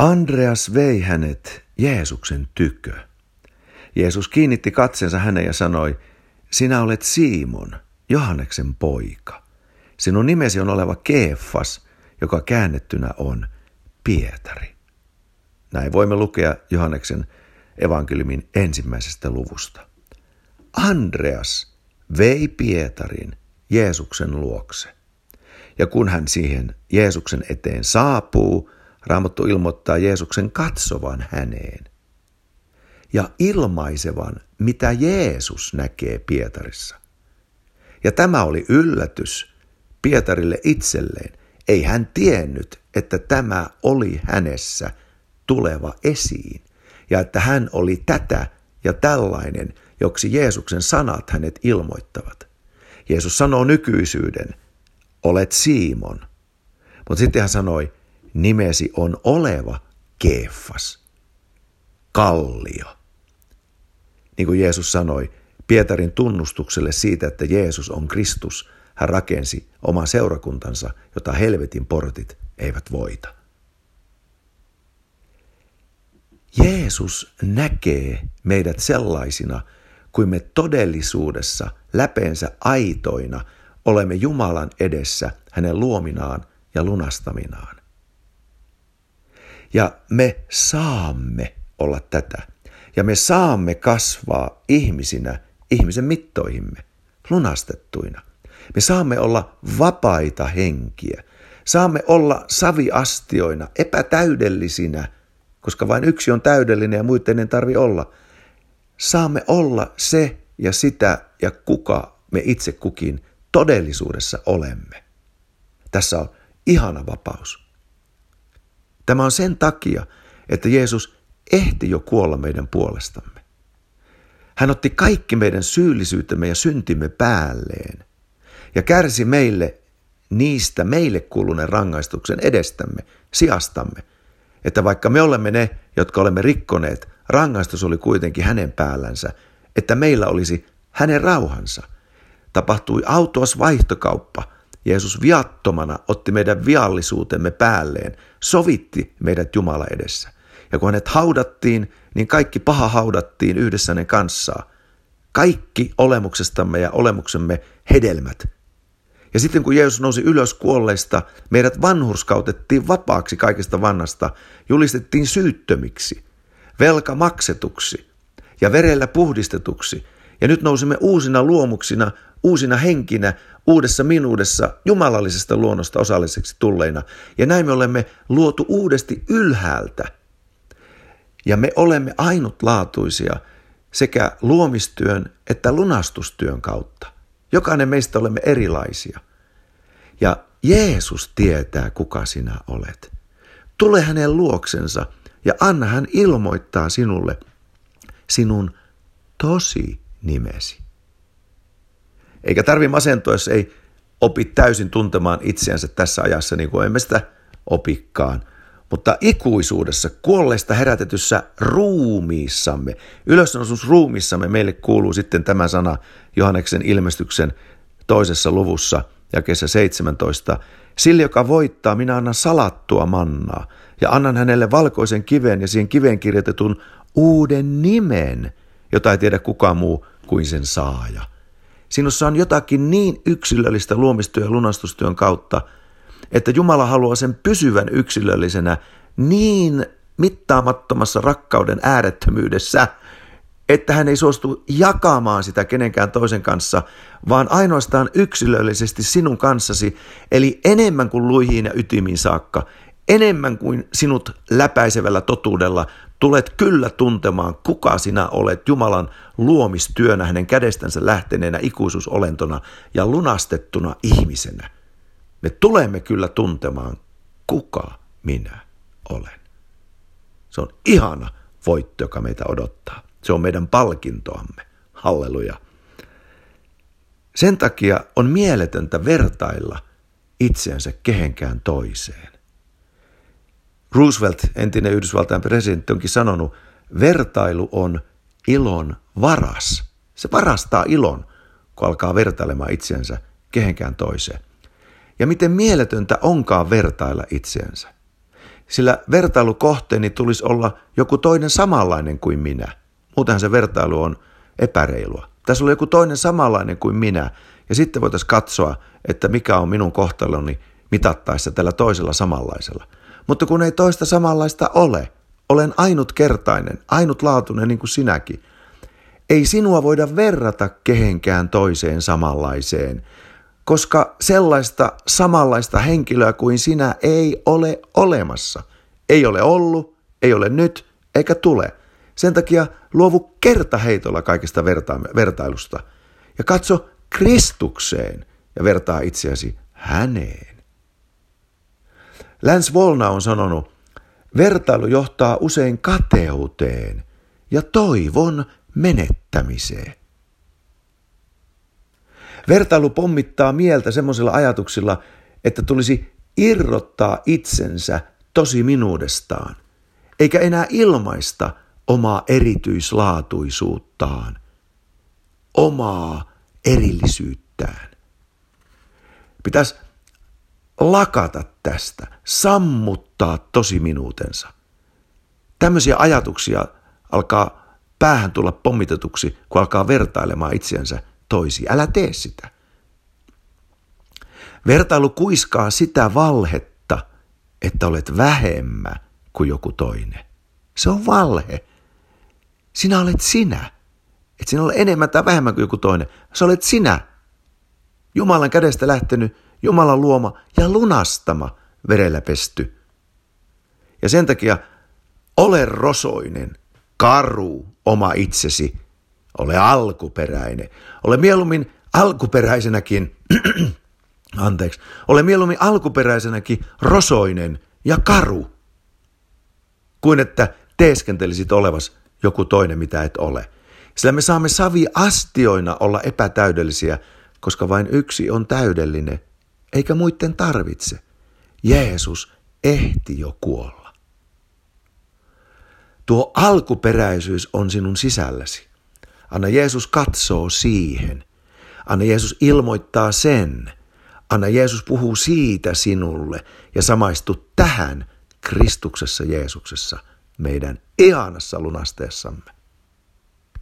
Andreas vei hänet Jeesuksen tykö. Jeesus kiinnitti katsensa häneen ja sanoi, sinä olet Simon, Johanneksen poika. Sinun nimesi on oleva Keefas, joka käännettynä on Pietari. Näin voimme lukea Johanneksen evankeliumin ensimmäisestä luvusta. Andreas vei Pietarin Jeesuksen luokse. Ja kun hän siihen Jeesuksen eteen saapuu, Raamattu ilmoittaa Jeesuksen katsovan häneen ja ilmaisevan, mitä Jeesus näkee Pietarissa. Ja tämä oli yllätys Pietarille itselleen. Ei hän tiennyt, että tämä oli hänessä tuleva esiin ja että hän oli tätä ja tällainen, joksi Jeesuksen sanat hänet ilmoittavat. Jeesus sanoo nykyisyyden, olet Siimon. Mutta sitten hän sanoi, nimesi on oleva Keefas, kallio. Niin kuin Jeesus sanoi, Pietarin tunnustukselle siitä, että Jeesus on Kristus, hän rakensi oman seurakuntansa, jota helvetin portit eivät voita. Jeesus näkee meidät sellaisina kuin me todellisuudessa läpeensä aitoina olemme Jumalan edessä hänen luominaan ja lunastaminaan. Ja me saamme olla tätä. Ja me saamme kasvaa ihmisinä ihmisen mittoihimme, lunastettuina. Me saamme olla vapaita henkiä. Saamme olla saviastioina, epätäydellisinä, koska vain yksi on täydellinen ja muiden ei tarvi olla. Saamme olla se ja sitä ja kuka me itse kukin todellisuudessa olemme. Tässä on ihana vapaus. Tämä on sen takia, että Jeesus ehti jo kuolla meidän puolestamme. Hän otti kaikki meidän syyllisyytemme ja syntimme päälleen ja kärsi meille niistä meille kuuluneen rangaistuksen edestämme, sijastamme, että vaikka me olemme ne, jotka olemme rikkoneet, rangaistus oli kuitenkin hänen päällänsä, että meillä olisi hänen rauhansa. Tapahtui autuas vaihtokauppa. Jeesus viattomana otti meidän viallisuutemme päälleen, sovitti meidät Jumala edessä. Ja kun hänet haudattiin, niin kaikki paha haudattiin yhdessä hänen kanssaan. Kaikki olemuksestamme ja olemuksemme hedelmät. Ja sitten kun Jeesus nousi ylös kuolleista, meidät vanhurskautettiin vapaaksi kaikesta vannasta, julistettiin syyttömiksi, velka maksetuksi ja verellä puhdistetuksi. Ja nyt nousimme uusina luomuksina, uusina henkinä, uudessa minuudessa, jumalallisesta luonnosta osalliseksi tulleina. Ja näin me olemme luotu uudesti ylhäältä – ja me olemme ainutlaatuisia sekä luomistyön että lunastustyön kautta. Jokainen meistä olemme erilaisia. Ja Jeesus tietää, kuka sinä olet. Tule hänen luoksensa ja anna hän ilmoittaa sinulle sinun tosi nimesi. Eikä tarvi masentua, jos ei opi täysin tuntemaan itseänsä tässä ajassa, niin kuin emme sitä opikkaan – mutta ikuisuudessa, kuolleista herätetyssä ruumiissamme, ylösnousus ruumiissamme meille kuuluu sitten tämä sana Johanneksen ilmestyksen toisessa luvussa, jakeessa 17. Sille, joka voittaa, minä annan salattua mannaa ja annan hänelle valkoisen kiven ja siihen kiveen kirjoitetun uuden nimen, jota ei tiedä kukaan muu kuin sen saaja. Sinussa on jotakin niin yksilöllistä luomistyön ja lunastustyön kautta, että Jumala haluaa sen pysyvän yksilöllisenä niin mittaamattomassa rakkauden äärettömyydessä, että hän ei suostu jakamaan sitä kenenkään toisen kanssa, vaan ainoastaan yksilöllisesti sinun kanssasi, eli enemmän kuin luihin ja ytimiin saakka, enemmän kuin sinut läpäisevällä totuudella tulet kyllä tuntemaan, kuka sinä olet Jumalan luomistyönä hänen kädestänsä lähteneenä ikuisuusolentona ja lunastettuna ihmisenä. Me tulemme kyllä tuntemaan, kuka minä olen. Se on ihana voitto, joka meitä odottaa. Se on meidän palkintoamme. Halleluja. Sen takia on mieletöntä vertailla itseänsä kehenkään toiseen. Roosevelt, entinen Yhdysvaltain presidentti, onkin sanonut, vertailu on ilon varas. Se varastaa ilon, kun alkaa vertailemaan itseänsä kehenkään toiseen. Ja miten mieletöntä onkaan vertailla itseänsä. sillä vertailukohteeni tulisi olla joku toinen samanlainen kuin minä. Muutenhan se vertailu on epäreilua. Tässä oli joku toinen samanlainen kuin minä, ja sitten voitaisiin katsoa, että mikä on minun kohtaloni mitattaessa tällä toisella samanlaisella. Mutta kun ei toista samanlaista ole, olen ainutkertainen, ainutlaatuinen niin kuin sinäkin. Ei sinua voida verrata kehenkään toiseen samanlaiseen, koska sellaista samanlaista henkilöä kuin sinä ei ole olemassa. Ei ole ollut, ei ole nyt, eikä tule. Sen takia luovu kertaheitolla kaikesta verta- vertailusta ja katso Kristukseen ja vertaa itseäsi häneen. Lance Volna on sanonut, vertailu johtaa usein kateuteen ja toivon menettämiseen. Vertailu pommittaa mieltä semmoisilla ajatuksilla, että tulisi irrottaa itsensä tosi minuudestaan, eikä enää ilmaista omaa erityislaatuisuuttaan, omaa erillisyyttään. Pitäisi lakata tästä, sammuttaa tosi minuutensa. Tämmöisiä ajatuksia alkaa päähän tulla pommitetuksi, kun alkaa vertailemaan itseänsä toisiin. Älä tee sitä. Vertailu kuiskaa sitä valhetta, että olet vähemmän kuin joku toinen. Se on valhe. Sinä olet sinä. Et sinä ole enemmän tai vähemmän kuin joku toinen. Sä olet sinä. Jumalan kädestä lähtenyt, Jumalan luoma ja lunastama verellä pesty. Ja sen takia ole rosoinen, karu oma itsesi, ole alkuperäinen. Ole mieluummin alkuperäisenäkin, anteeksi, ole mieluummin alkuperäisenäkin rosoinen ja karu, kuin että teeskentelisit olevas joku toinen, mitä et ole. Sillä me saamme savi astioina olla epätäydellisiä, koska vain yksi on täydellinen, eikä muiden tarvitse. Jeesus ehti jo kuolla. Tuo alkuperäisyys on sinun sisälläsi. Anna Jeesus katsoo siihen. Anna Jeesus ilmoittaa sen. Anna Jeesus puhuu siitä sinulle ja samaistu tähän Kristuksessa Jeesuksessa, meidän ihanassa lunasteessamme.